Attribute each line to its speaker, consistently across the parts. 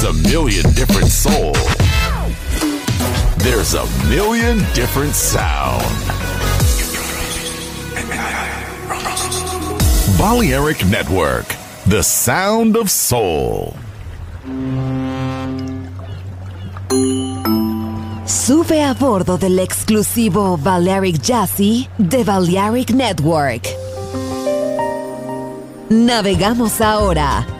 Speaker 1: There's a million different soul. There's a million different sound. Balearic Network, the sound of soul.
Speaker 2: Sube a bordo del exclusivo Balearic Jazzy de Balearic Network. Navegamos ahora.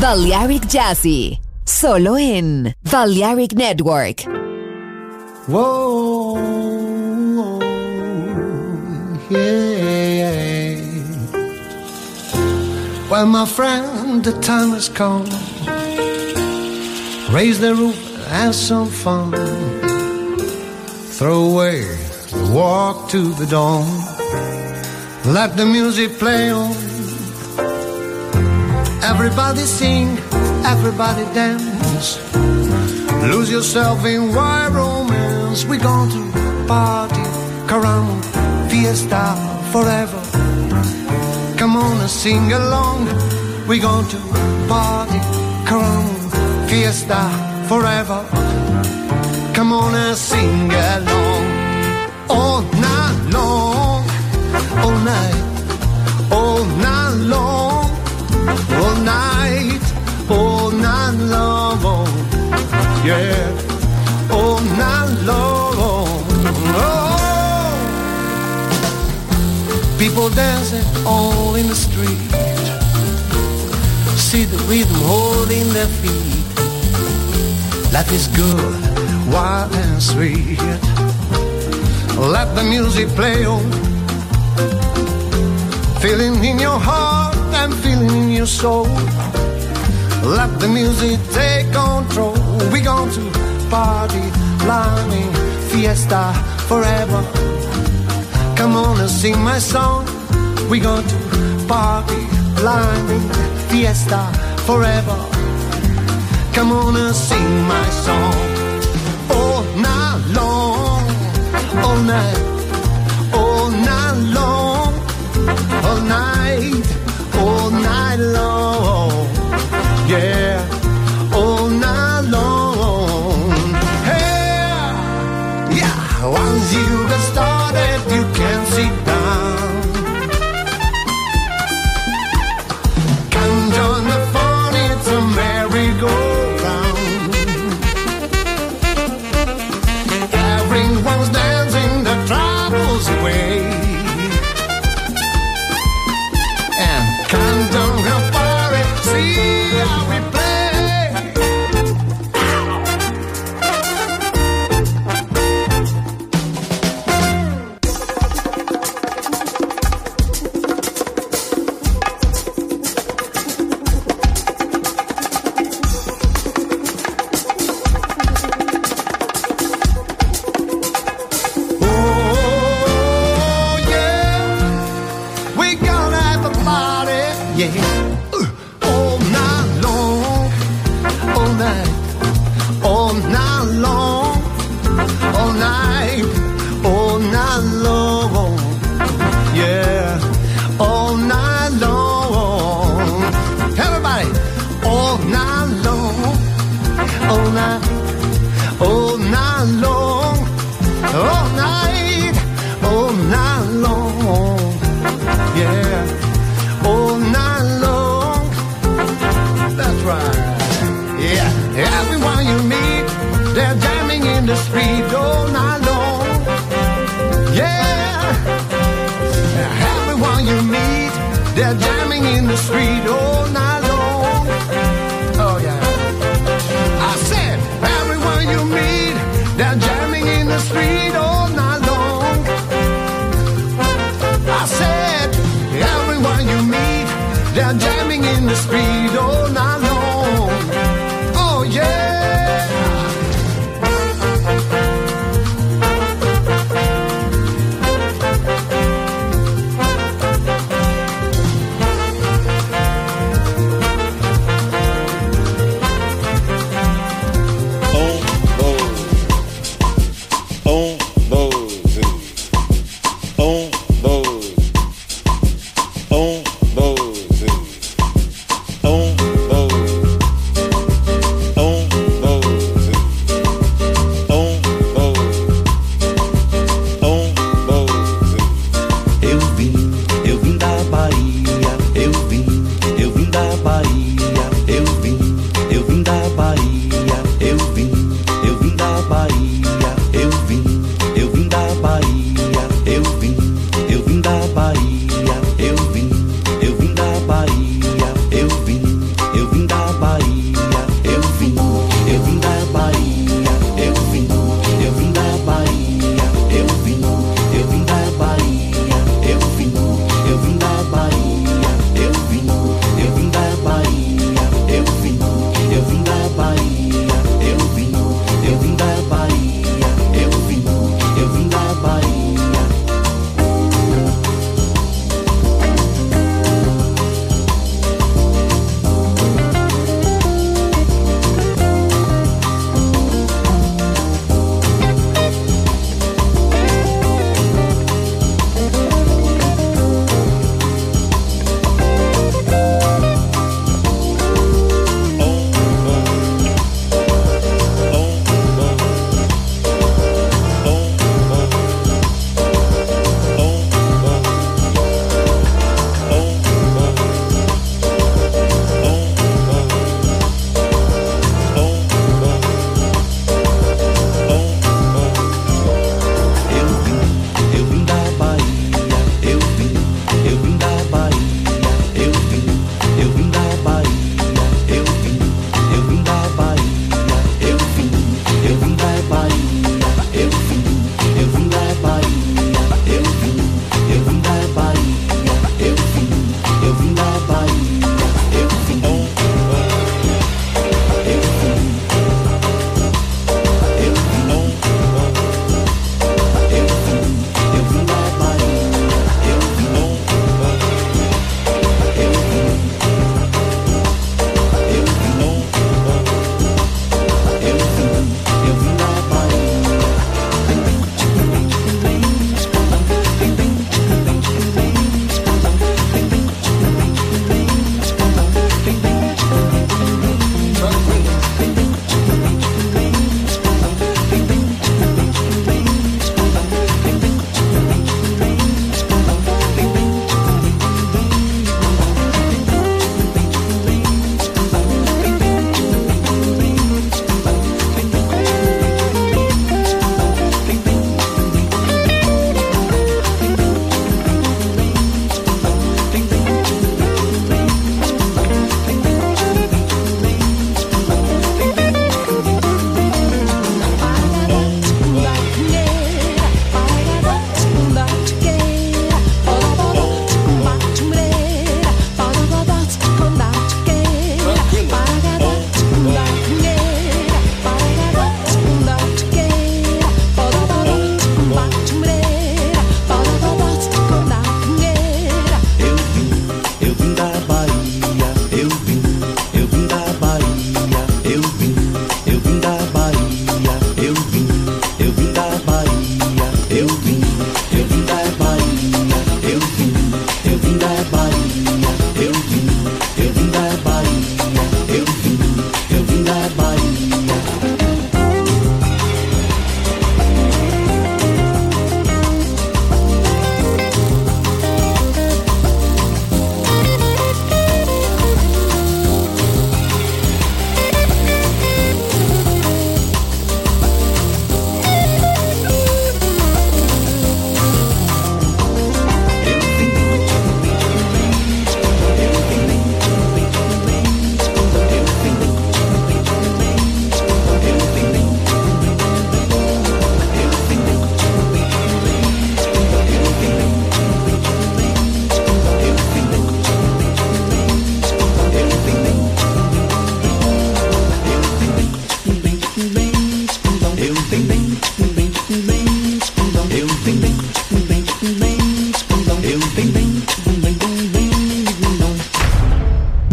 Speaker 3: Balearic Jazzy, solo en Balearic Network.
Speaker 4: Whoa, yeah. Well, my friend, the time has come. Raise the roof have some fun. Throw away the walk to the dawn. Let the music play on. Everybody sing, everybody dance. Lose yourself in wild romance. We're going to party, caramba, fiesta forever. Come on and sing along. We're going to party, caramba, fiesta forever. Come on and sing along. All night long, all night, all night long, Yeah, all night long. Oh. People dancing all in the street. See the rhythm holding their feet. Life is good, wild and sweet. Let the music play on. Feeling in your heart and feeling in your soul. Let the music take control. We going to party, climbing, fiesta forever. Come on and sing my song. We going to party, climbing, fiesta forever. Come on and sing my song. All night long, all night, all night long,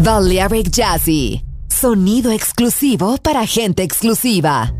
Speaker 3: Balearic Jazzy. Sonido exclusivo para gente exclusiva.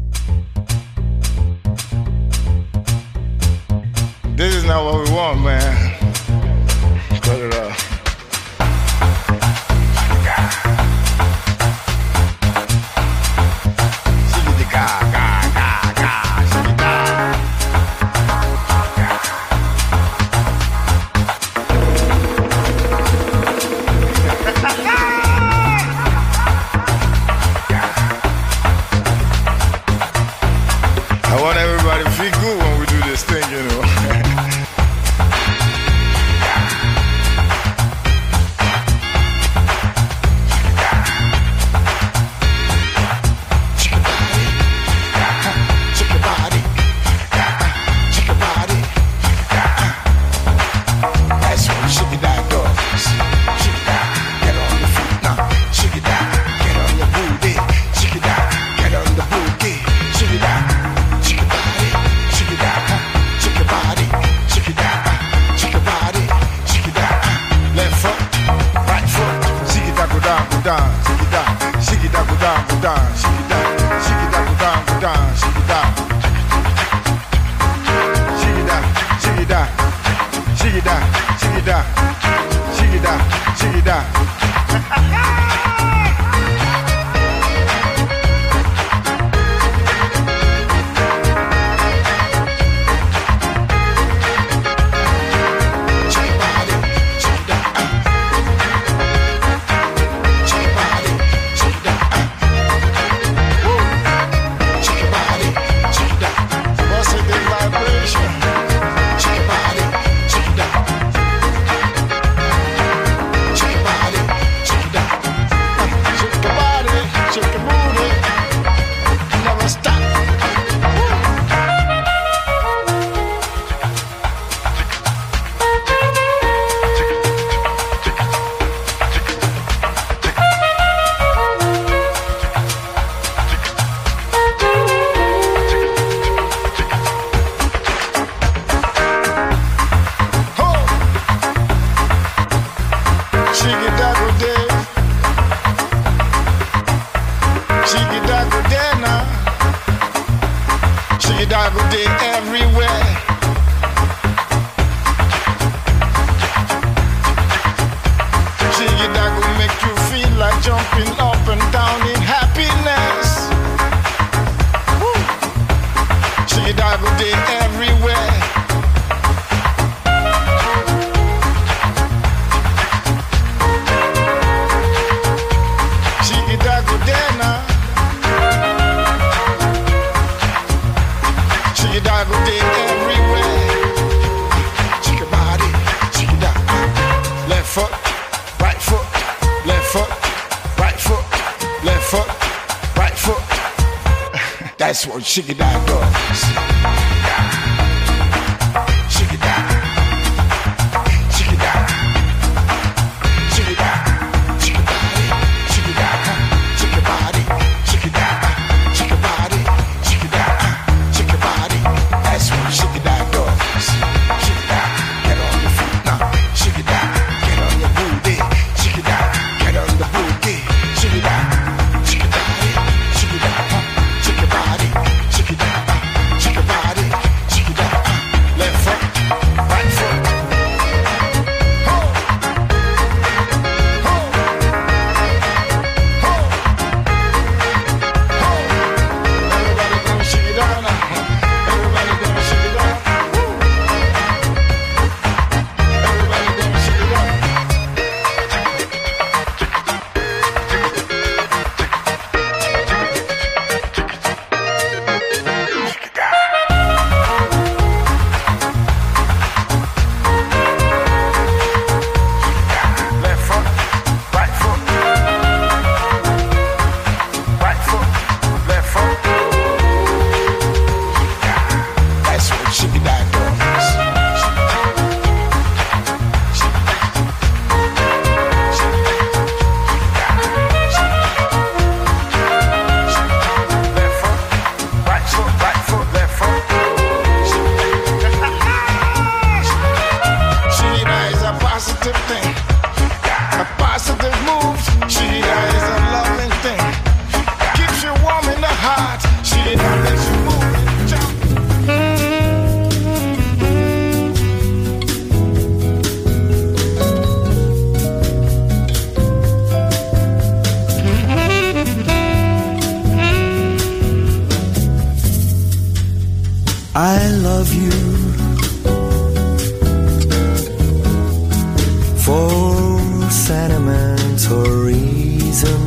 Speaker 5: Reasons.